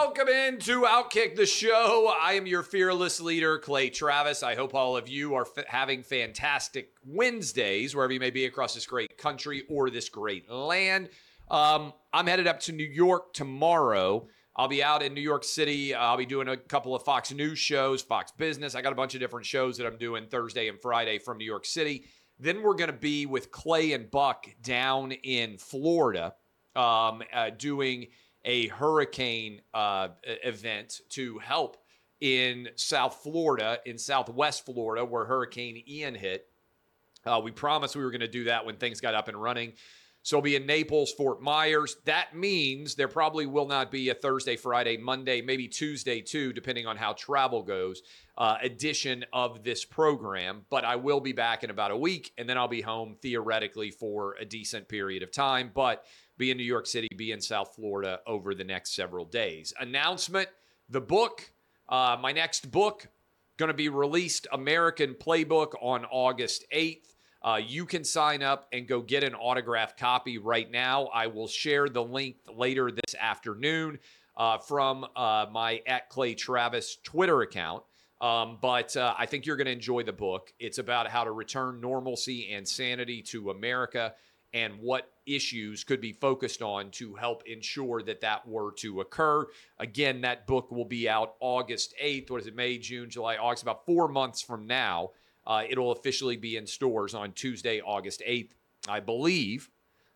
Welcome into Outkick the Show. I am your fearless leader, Clay Travis. I hope all of you are f- having fantastic Wednesdays, wherever you may be across this great country or this great land. Um, I'm headed up to New York tomorrow. I'll be out in New York City. I'll be doing a couple of Fox News shows, Fox Business. I got a bunch of different shows that I'm doing Thursday and Friday from New York City. Then we're going to be with Clay and Buck down in Florida um, uh, doing a hurricane uh, event to help in South Florida, in Southwest Florida, where Hurricane Ian hit. Uh, we promised we were going to do that when things got up and running. So it'll be in Naples, Fort Myers. That means there probably will not be a Thursday, Friday, Monday, maybe Tuesday too, depending on how travel goes, uh, edition of this program. But I will be back in about a week, and then I'll be home theoretically for a decent period of time. But be in New York City, be in South Florida over the next several days. Announcement the book, uh, my next book, going to be released American Playbook on August 8th. Uh, you can sign up and go get an autographed copy right now. I will share the link later this afternoon uh, from uh, my at Clay Travis Twitter account. Um, but uh, I think you're going to enjoy the book. It's about how to return normalcy and sanity to America and what issues could be focused on to help ensure that that were to occur. Again, that book will be out August 8th. What is it, May, June, July, August? About four months from now. Uh, it'll officially be in stores on Tuesday, August 8th. I believe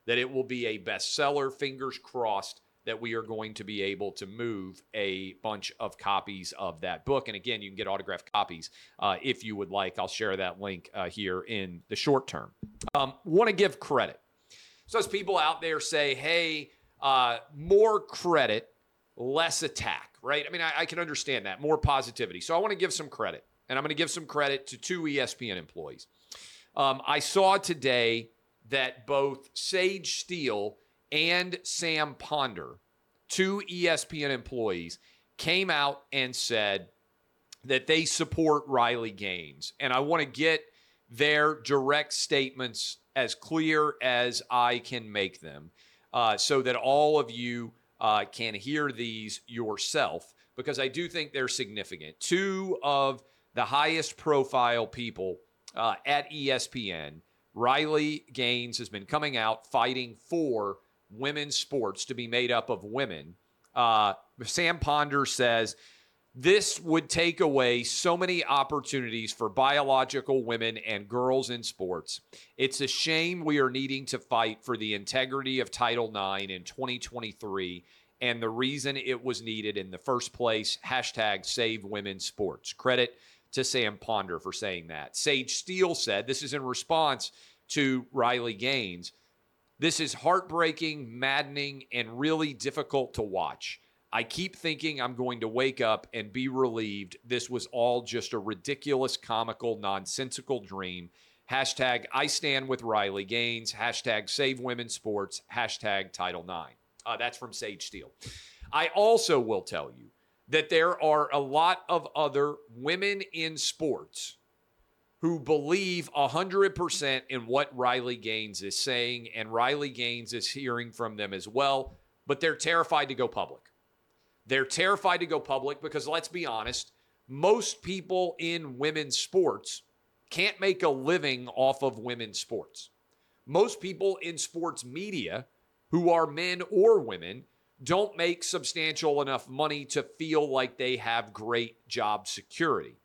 that it will be a bestseller. Fingers crossed that we are going to be able to move a bunch of copies of that book. And again, you can get autographed copies uh, if you would like. I'll share that link uh, here in the short term. Um, Want to give credit. So, as people out there say, hey, uh, more credit, less attack, right? I mean, I, I can understand that. More positivity. So, I want to give some credit and I'm going to give some credit to two ESPN employees. Um, I saw today that both Sage Steele and Sam Ponder, two ESPN employees, came out and said that they support Riley Gaines. And I want to get their direct statements as clear as I can make them uh, so that all of you uh, can hear these yourself because I do think they're significant. Two of the highest profile people uh, at ESPN. Riley Gaines has been coming out fighting for women's sports to be made up of women. Uh, Sam Ponder says this would take away so many opportunities for biological women and girls in sports. It's a shame we are needing to fight for the integrity of Title IX in 2023 and the reason it was needed in the first place. Hashtag save women's sports. Credit to Sam Ponder for saying that. Sage Steele said this is in response to Riley Gaines. This is heartbreaking, maddening, and really difficult to watch. I keep thinking I'm going to wake up and be relieved. This was all just a ridiculous, comical, nonsensical dream. Hashtag I stand with Riley Gaines. Hashtag save women's sports. Hashtag Title IX. Uh, that's from Sage Steele. I also will tell you that there are a lot of other women in sports who believe 100% in what Riley Gaines is saying, and Riley Gaines is hearing from them as well, but they're terrified to go public. They're terrified to go public because, let's be honest, most people in women's sports can't make a living off of women's sports. Most people in sports media who are men or women don't make substantial enough money to feel like they have great job security.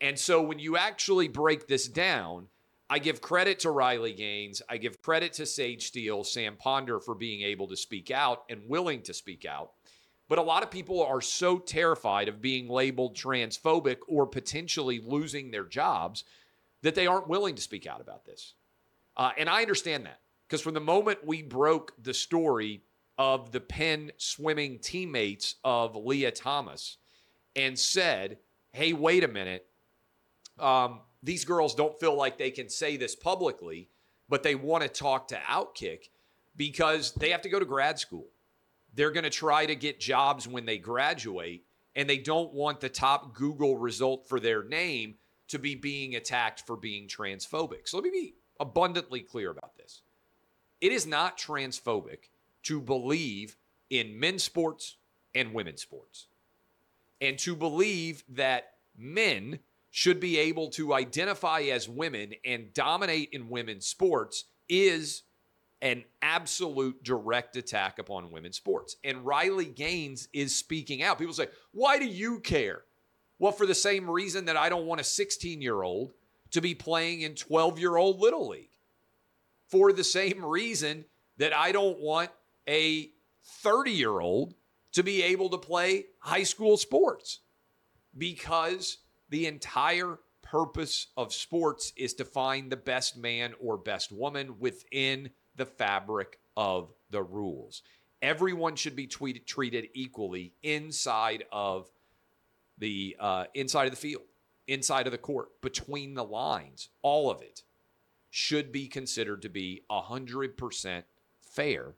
And so when you actually break this down, I give credit to Riley Gaines. I give credit to Sage Steele, Sam Ponder for being able to speak out and willing to speak out. But a lot of people are so terrified of being labeled transphobic or potentially losing their jobs that they aren't willing to speak out about this. Uh, and I understand that because from the moment we broke the story of the Penn swimming teammates of Lia Thomas and said, hey, wait a minute. Um, these girls don't feel like they can say this publicly, but they want to talk to Outkick because they have to go to grad school. They're going to try to get jobs when they graduate, and they don't want the top Google result for their name to be being attacked for being transphobic. So let me be abundantly clear about this. It is not transphobic to believe in men's sports and women's sports, and to believe that men should be able to identify as women and dominate in women's sports is an absolute direct attack upon women's sports. And Riley Gaines is speaking out. People say, Why do you care? Well, for the same reason that I don't want a 16 year old to be playing in 12 year old Little League. For the same reason that I don't want a 30 year old to be able to play high school sports because the entire purpose of sports is to find the best man or best woman within the fabric of the rules. Everyone should be tweeted, treated equally inside of the uh, inside of the field, inside of the court, between the lines. All of it should be considered to be hundred percent fair,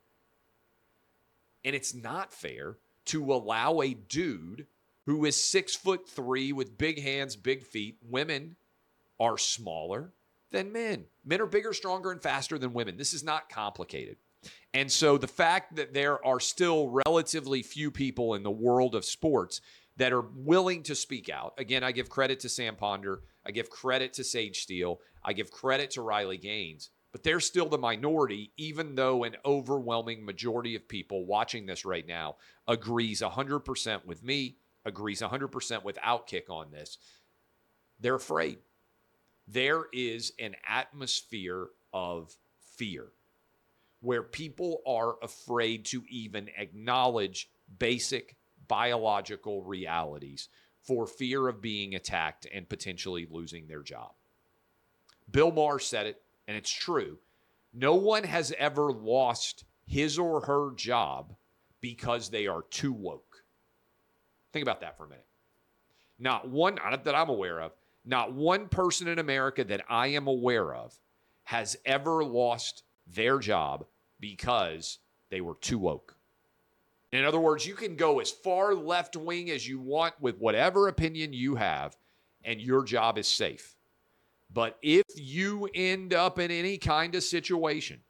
and it's not fair to allow a dude who is six foot three with big hands, big feet. Women are smaller than men. Men are bigger, stronger, and faster than women. This is not complicated. And so the fact that there are still relatively few people in the world of sports that are willing to speak out. Again, I give credit to Sam Ponder. I give credit to Sage Steele. I give credit to Riley Gaines. But they're still the minority, even though an overwhelming majority of people watching this right now agrees 100% with me, agrees 100% with Outkick on this. They're afraid there is an atmosphere of fear where people are afraid to even acknowledge basic biological realities for fear of being attacked and potentially losing their job. Bill Maher said it, and it's true. No one has ever lost his or her job because they are too woke. Think about that for a minute. Not one, not that I'm aware of, not one person in America that I am aware of has ever lost their job because they were too woke. In other words, you can go as far left wing as you want with whatever opinion you have, and your job is safe. But if you end up in any kind of situation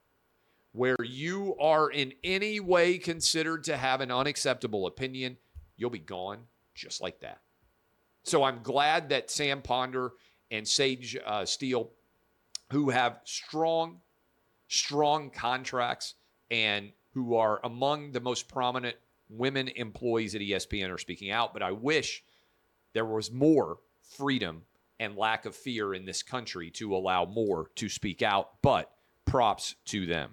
where you are in any way considered to have an unacceptable opinion, you'll be gone just like that. So I'm glad that Sam Ponder and Sage uh, Steele, who have strong, strong contracts and who are among the most prominent women employees at ESPN, are speaking out. But I wish there was more freedom and lack of fear in this country to allow more to speak out. But props to them.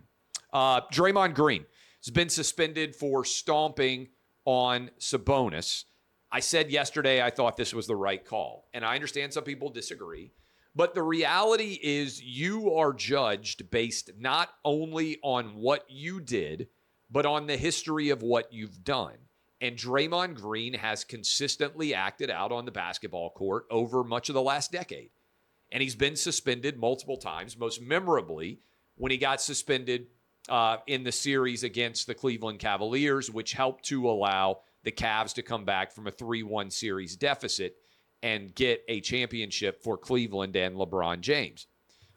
Uh, Draymond Green has been suspended for stomping on Sabonis. I said yesterday I thought this was the right call. And I understand some people disagree. But the reality is, you are judged based not only on what you did, but on the history of what you've done. And Draymond Green has consistently acted out on the basketball court over much of the last decade. And he's been suspended multiple times, most memorably when he got suspended uh, in the series against the Cleveland Cavaliers, which helped to allow the Cavs to come back from a 3 1 series deficit and get a championship for Cleveland and LeBron James.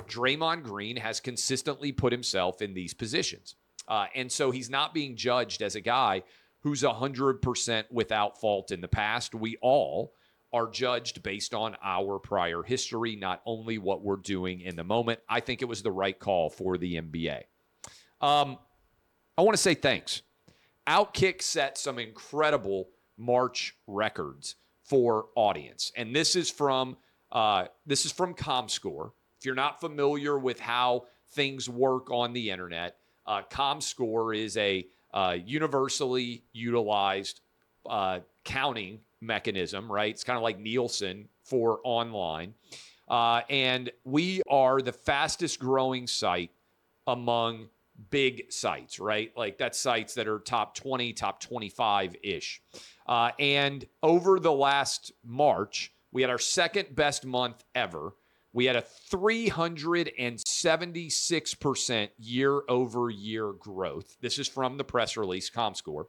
Draymond Green has consistently put himself in these positions. Uh, and so he's not being judged as a guy who's 100% without fault in the past. We all are judged based on our prior history, not only what we're doing in the moment. I think it was the right call for the NBA. Um, I want to say thanks Outkick set some incredible March records for audience, and this is from uh, this is from ComScore. If you're not familiar with how things work on the internet, uh, ComScore is a uh, universally utilized uh, counting mechanism. Right, it's kind of like Nielsen for online, uh, and we are the fastest growing site among big sites, right? Like that's sites that are top 20, top 25 ish. Uh, and over the last March, we had our second best month ever. We had a 376% year over year growth. This is from the press release, ComScore.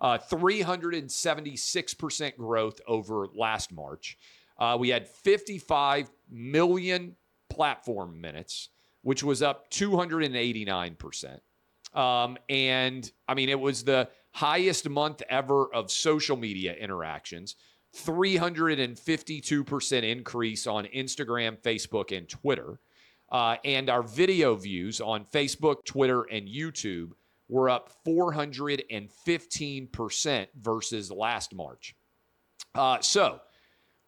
Uh, 376% growth over last March. Uh, we had 55 million platform minutes, which was up 289%. Um, and I mean, it was the highest month ever of social media interactions. 352% increase on Instagram, Facebook, and Twitter. Uh, and our video views on Facebook, Twitter, and YouTube were up 415% versus last March. Uh, so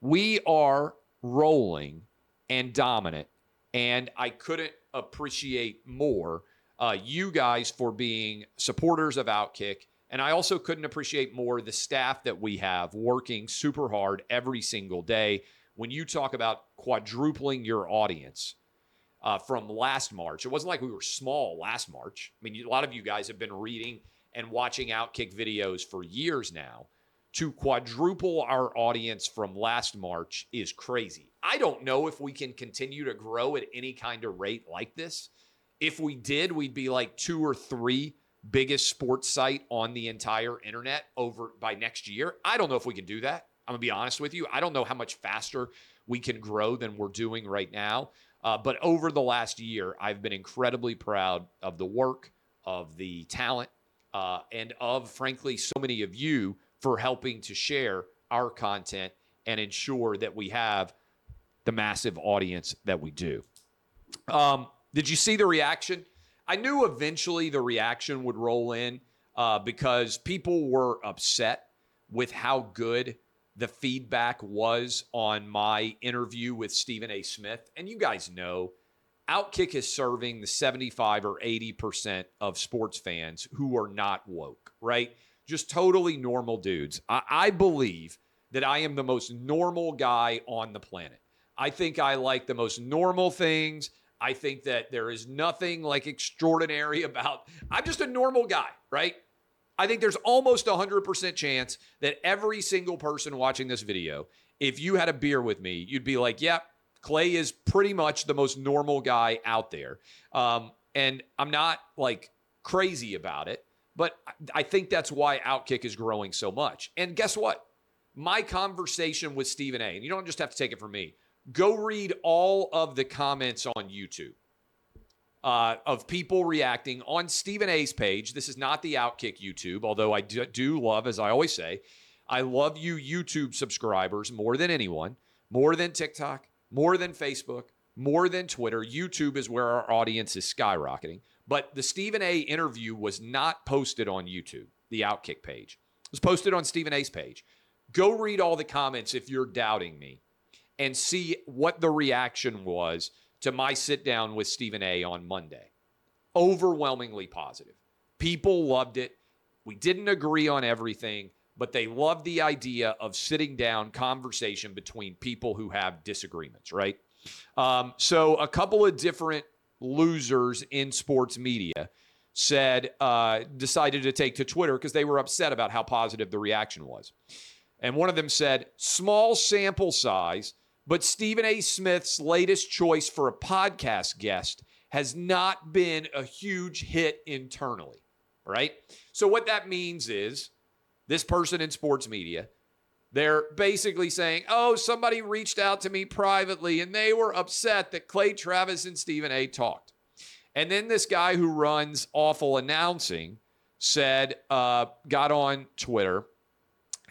we are rolling and dominant. And I couldn't appreciate more uh, you guys for being supporters of Outkick. And I also couldn't appreciate more the staff that we have working super hard every single day. When you talk about quadrupling your audience uh, from last March, it wasn't like we were small last March. I mean, a lot of you guys have been reading and watching Outkick videos for years now. To quadruple our audience from last March is crazy. I don't know if we can continue to grow at any kind of rate like this. If we did, we'd be like two or three biggest sports site on the entire internet over by next year. I don't know if we can do that. I'm gonna be honest with you. I don't know how much faster we can grow than we're doing right now. Uh, but over the last year, I've been incredibly proud of the work, of the talent, uh, and of, frankly, so many of you for helping to share our content and ensure that we have the massive audience that we do. Um, did you see the reaction? I knew eventually the reaction would roll in uh, because people were upset with how good the feedback was on my interview with Stephen A. Smith. And you guys know, Outkick is serving the 75 or 80% of sports fans who are not woke, right? Just totally normal dudes. I, I believe that I am the most normal guy on the planet. I think I like the most normal things. I think that there is nothing like extraordinary about I'm just a normal guy, right? I think there's almost a 100% chance that every single person watching this video, if you had a beer with me, you'd be like, yep, yeah, Clay is pretty much the most normal guy out there. Um, and I'm not like crazy about it, but I think that's why Outkick is growing so much. And guess what? My conversation with Stephen A., and you don't just have to take it from me, go read all of the comments on YouTube uh, of people reacting on Stephen A's page. This is not the Outkick YouTube, although I do, do love, as I always say, I love you YouTube subscribers more than anyone, more than TikTok, more than Facebook, more than Twitter. YouTube is where our audience is skyrocketing. But the Stephen A interview was not posted on YouTube, the Outkick page. It was posted on Stephen A's page. Go read all the comments if you're doubting me and see what the reaction was to my sit down with Stephen A on Monday. Overwhelmingly positive. People loved it. We didn't agree on everything, but they loved the idea of sitting down conversation between people who have disagreements, right? Um, so a couple of different losers in sports media said uh, decided to take to Twitter because they were upset about how positive the reaction was. And one of them said, small sample size, but Stephen A. Smith's latest choice for a podcast guest has not been a huge hit internally, right? So, what that means is this person in sports media, they're basically saying, oh, somebody reached out to me privately and they were upset that Clay Travis and Stephen A. talked. And then this guy who runs awful announcing said, uh, got on Twitter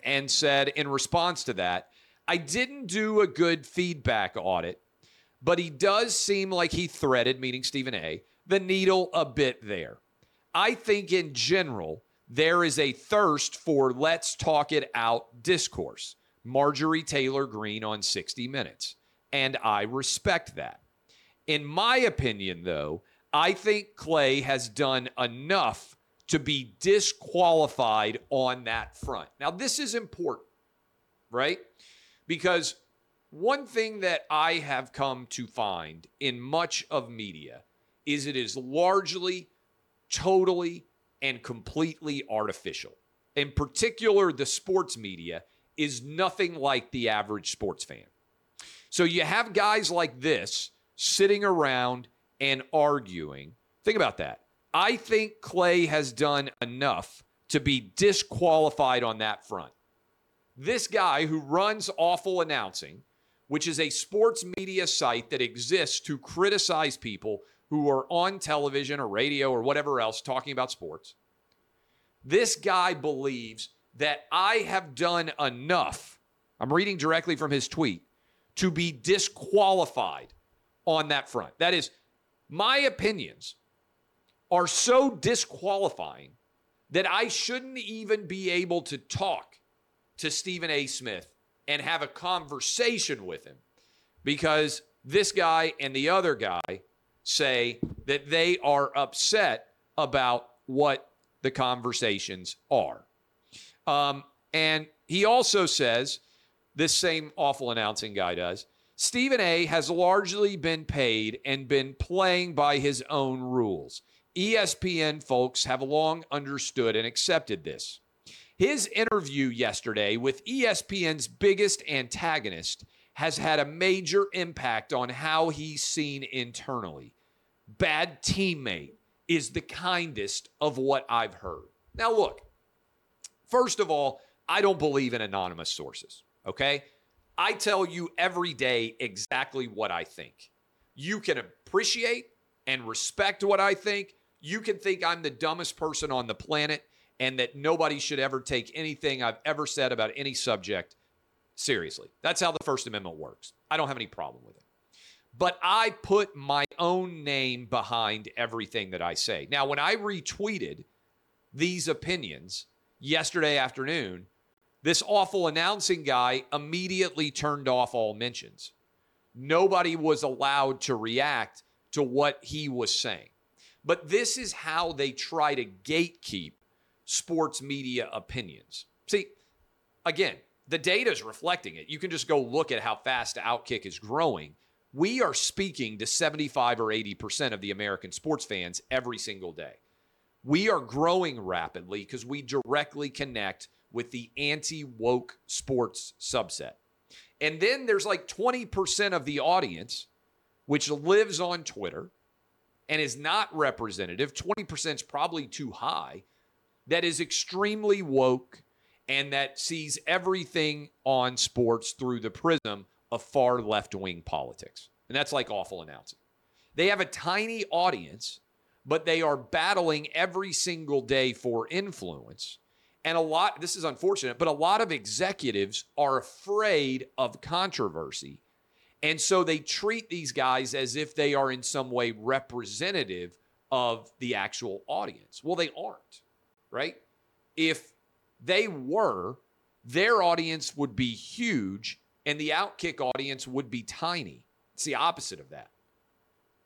and said, in response to that, I didn't do a good feedback audit, but he does seem like he threaded, meaning Stephen A., the needle a bit there. I think in general, there is a thirst for let's talk it out discourse. Marjorie Taylor Greene on 60 Minutes. And I respect that. In my opinion, though, I think Clay has done enough to be disqualified on that front. Now, this is important, right? Because one thing that I have come to find in much of media is it is largely totally and completely artificial. In particular, the sports media is nothing like the average sports fan. So you have guys like this sitting around and arguing. Think about that. I think Clay has done enough to be disqualified on that front. This guy who runs Awful Announcing, which is a sports media site that exists to criticize people who are on television or radio or whatever else talking about sports. This guy believes that I have done enough. I'm reading directly from his tweet to be disqualified on that front. That is, my opinions are so disqualifying that I shouldn't even be able to talk to Stephen A. Smith and have a conversation with him because this guy and the other guy say that they are upset about what the conversations are. Um, and he also says, this same awful announcing guy does, Stephen A has largely been paid and been playing by his own rules. ESPN folks have long understood and accepted this. His interview yesterday with ESPN's biggest antagonist has had a major impact on how he's seen internally. Bad teammate is the kindest of what I've heard. Now, look, first of all, I don't believe in anonymous sources, okay? I tell you every day exactly what I think. You can appreciate and respect what I think. You can think I'm the dumbest person on the planet and that nobody should ever take anything I've ever said about any subject seriously. That's how the First Amendment works. I don't have any problem with it. But I put my own name behind everything that I say. Now, when I retweeted these opinions yesterday afternoon, this awful announcing guy immediately turned off all mentions. Nobody was allowed to react to what he was saying. But this is how they try to gatekeep sports media opinions. See, again, the data is reflecting it. You can just go look at how fast Outkick is growing. We are speaking to 75 or 80% of the American sports fans every single day. We are growing rapidly because we directly connect with the anti woke sports subset. And then there's like 20% of the audience which lives on Twitter and is not representative. 20% is probably too high that is extremely woke and that sees everything on sports through the prism of far left wing politics. And that's like awful announcing. They have a tiny audience, but they are battling every single day for influence. And a lot, this is unfortunate, but a lot of executives are afraid of controversy. And so they treat these guys as if they are in some way representative of the actual audience. Well, they aren't right? If they were, their audience would be huge and the outkick audience would be tiny. It's the opposite of that.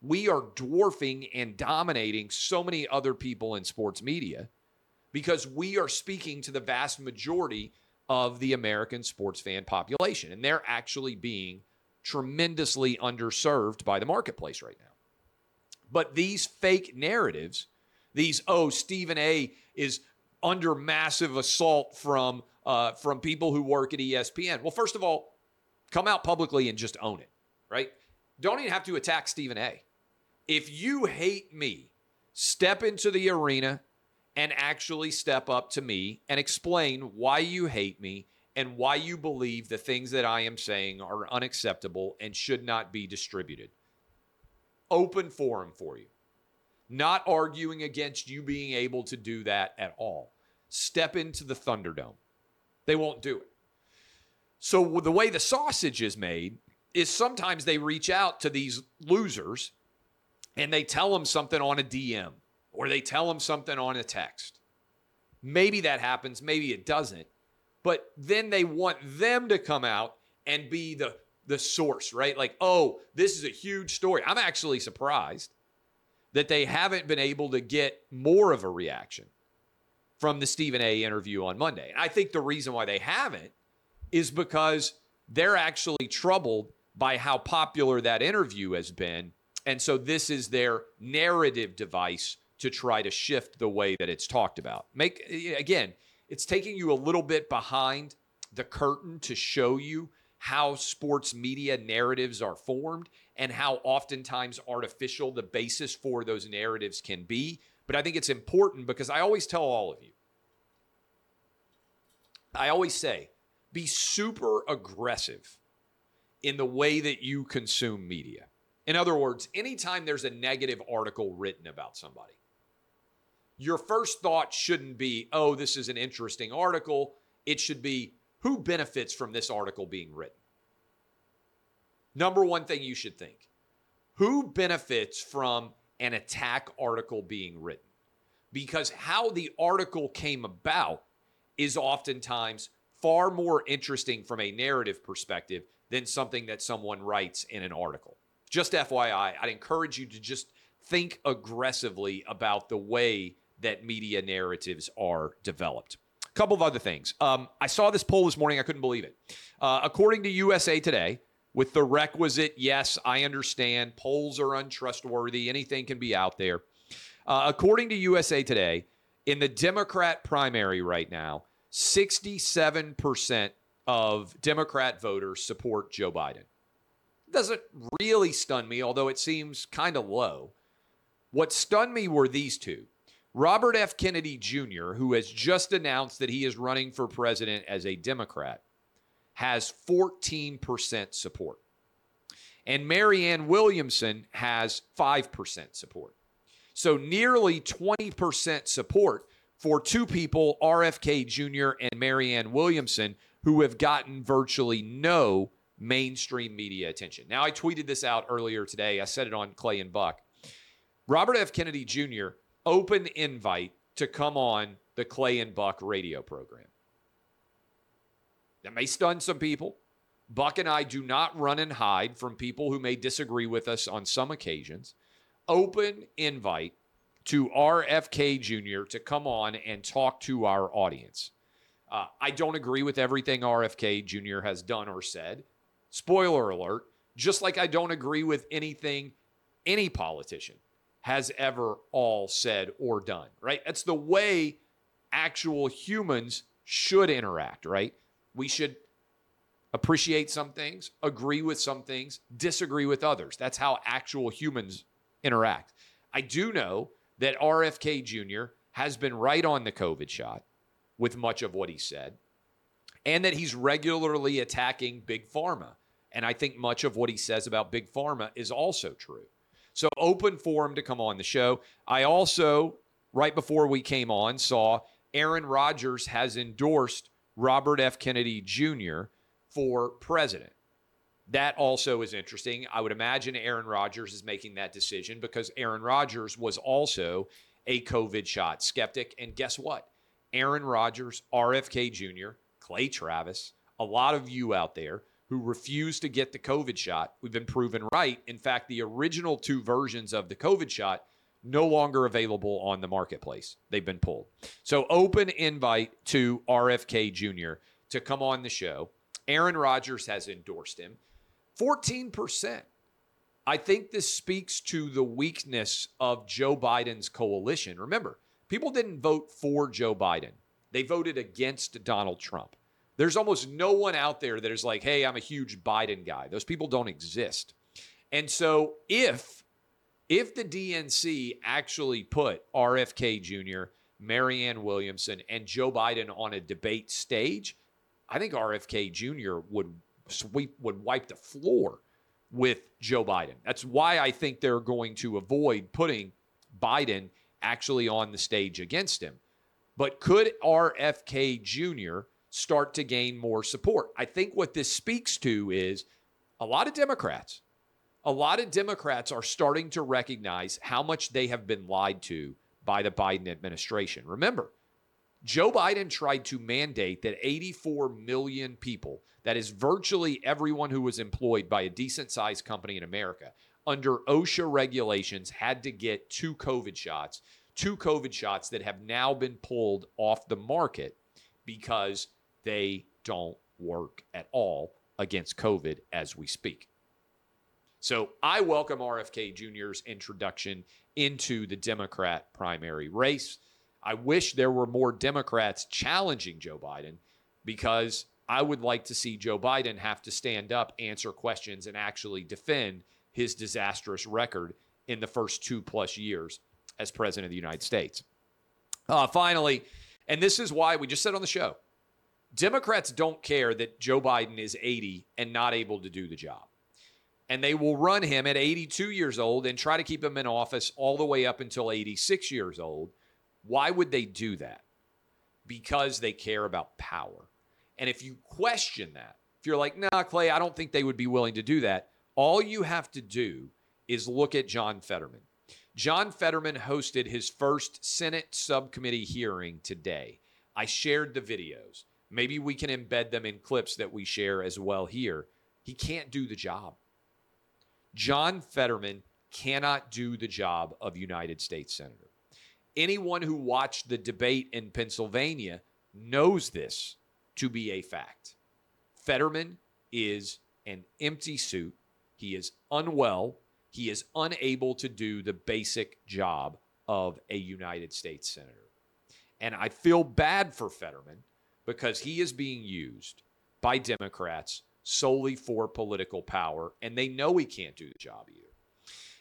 We are dwarfing and dominating so many other people in sports media because we are speaking to the vast majority of the American sports fan population. And they're actually being tremendously underserved by the marketplace right now. But these fake narratives, these, oh, Stephen A is under massive assault from uh, from people who work at ESPN. Well, first of all, come out publicly and just own it, right? Don't even have to attack Stephen A. If you hate me, step into the arena and actually step up to me and explain why you hate me and why you believe the things that I am saying are unacceptable and should not be distributed. Open forum for you not arguing against you being able to do that at all. Step into the Thunderdome. They won't do it. So the way the sausage is made is sometimes they reach out to these losers and they tell them something on a DM or they tell them something on a text. Maybe that happens, maybe it doesn't. But then they want them to come out and be the the source, right? Like, "Oh, this is a huge story." I'm actually surprised that they haven't been able to get more of a reaction from the Stephen A interview on Monday. And I think the reason why they haven't is because they're actually troubled by how popular that interview has been. And so this is their narrative device to try to shift the way that it's talked about. Make again, it's taking you a little bit behind the curtain to show you how sports media narratives are formed and how oftentimes artificial the basis for those narratives can be. But I think it's important because I always tell all of you, I always say, be super aggressive in the way that you consume media. In other words, anytime there's a negative article written about somebody, your first thought shouldn't be, oh, this is an interesting article. It should be, who benefits from this article being written? Number one thing you should think who benefits from an attack article being written? Because how the article came about is oftentimes far more interesting from a narrative perspective than something that someone writes in an article. Just FYI, I'd encourage you to just think aggressively about the way that media narratives are developed. A couple of other things. Um, I saw this poll this morning. I couldn't believe it. Uh, according to USA Today, with the requisite, yes, I understand, polls are untrustworthy, anything can be out there. Uh, according to USA Today, in the Democrat primary right now, 67% of Democrat voters support Joe Biden. Doesn't really stun me, although it seems kind of low. What stunned me were these two Robert F. Kennedy Jr., who has just announced that he is running for president as a Democrat, has 14% support. And Marianne Williamson has 5% support. So nearly 20% support for two people, RFK Jr. and Marianne Williamson, who have gotten virtually no mainstream media attention. Now, I tweeted this out earlier today. I said it on Clay and Buck. Robert F. Kennedy Jr open invite to come on the Clay and Buck radio program. That may stun some people. Buck and I do not run and hide from people who may disagree with us on some occasions. Open invite to RFK Jr. to come on and talk to our audience. Uh, I don't agree with everything RFK Jr. has done or said. Spoiler alert, just like I don't agree with anything any politician has ever all said or done, right? That's the way actual humans should interact, right? We should appreciate some things, agree with some things, disagree with others. That's how actual humans interact. I do know that RFK Jr. has been right on the COVID shot with much of what he said, and that he's regularly attacking Big Pharma. And I think much of what he says about Big Pharma is also true. So open for him to come on the show. I also, right before we came on, saw Aaron Rodgers has endorsed Robert F. Kennedy Jr. for president. That also is interesting. I would imagine Aaron Rodgers is making that decision because Aaron Rodgers was also a COVID shot skeptic. And guess what? Aaron Rodgers, RFK Jr., Clay Travis, a lot of you out there who refuse to get the COVID shot. We've been proven right. In fact, the original two versions of the COVID shot no longer available on the marketplace. They've been pulled. So, open invite to RFK Jr. to come on the show. Aaron Rodgers has endorsed him. 14%. I think this speaks to the weakness of Joe Biden's coalition. Remember, people didn't vote for Joe Biden, they voted against Donald Trump. There's almost no one out there that is like, hey, I'm a huge Biden guy. Those people don't exist. And so if if the DNC actually put RFK Jr., Marianne Williamson, and Joe Biden on a debate stage, I think RFK Jr. would sweep would wipe the floor with Joe Biden. That's why I think they're going to avoid putting Biden actually on the stage against him. But could RFK Jr start to gain more support. I think what this speaks to is a lot of Democrats, a lot of Democrats are starting to recognize how much they have been lied to by the Biden administration. Remember, Joe Biden tried to mandate that 84 million people, that is virtually everyone who was employed by a decent sized company in America, under OSHA regulations had to get two COVID shots, two COVID shots that have now been pulled off the market because they don't work at all against COVID as we speak. So I welcome RFK Jr.'s introduction into the Democrat primary race. I wish there were more Democrats challenging Joe Biden because I would like to see Joe Biden have to stand up, answer questions, and actually defend his disastrous record in the first two plus years as president of the United States. Uh, finally, and this is why we just said on the show Democrats don't care that Joe Biden is 80 and not able to do the job. And they will run him at 82 years old and try to keep him in office all the way up until 86 years old. Why would they do that? Because they care about power. And if you question that, if you're like, nah, Clay, I don't think they would be willing to do that, all you have to do is look at John Fetterman. John Fetterman hosted his first Senate subcommittee hearing today. I shared the videos. Maybe we can embed them in clips that we share as well here. He can't do the job. John Fetterman cannot do the job of United States Senator. Anyone who watched the debate in Pennsylvania knows this to be a fact. Fetterman is an empty suit. He is unwell. He is unable to do the basic job of a United States Senator. And I feel bad for Fetterman because he is being used by Democrats solely for political power, and they know he can't do the job either.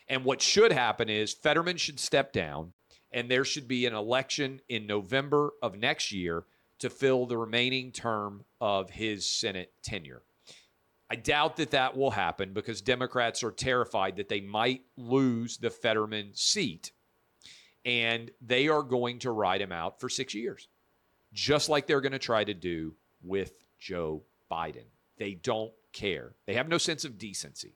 And what should happen is Fetterman should step down, and there should be an election in November of next year to fill the remaining term of his Senate tenure. I doubt that that will happen because Democrats are terrified that they might lose the Fetterman seat and they are going to ride him out for six years just like they're going to try to do with Joe Biden. They don't care. They have no sense of decency.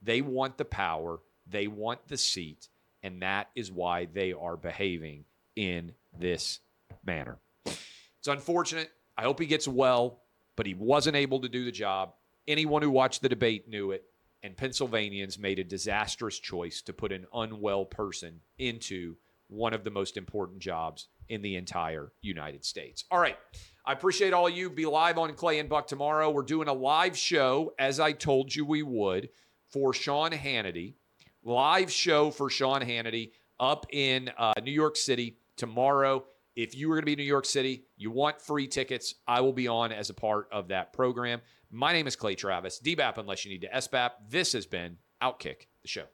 They want the power, they want the seat, and that is why they are behaving in this manner. It's unfortunate. I hope he gets well, but he wasn't able to do the job. Anyone who watched the debate knew it, and Pennsylvanians made a disastrous choice to put an unwell person into one of the most important jobs in the entire United States. All right. I appreciate all you. Be live on Clay and Buck tomorrow. We're doing a live show, as I told you we would, for Sean Hannity. Live show for Sean Hannity up in uh, New York City tomorrow. If you are going to be in New York City, you want free tickets, I will be on as a part of that program. My name is Clay Travis. DBAP unless you need to SBAP. This has been Outkick the show.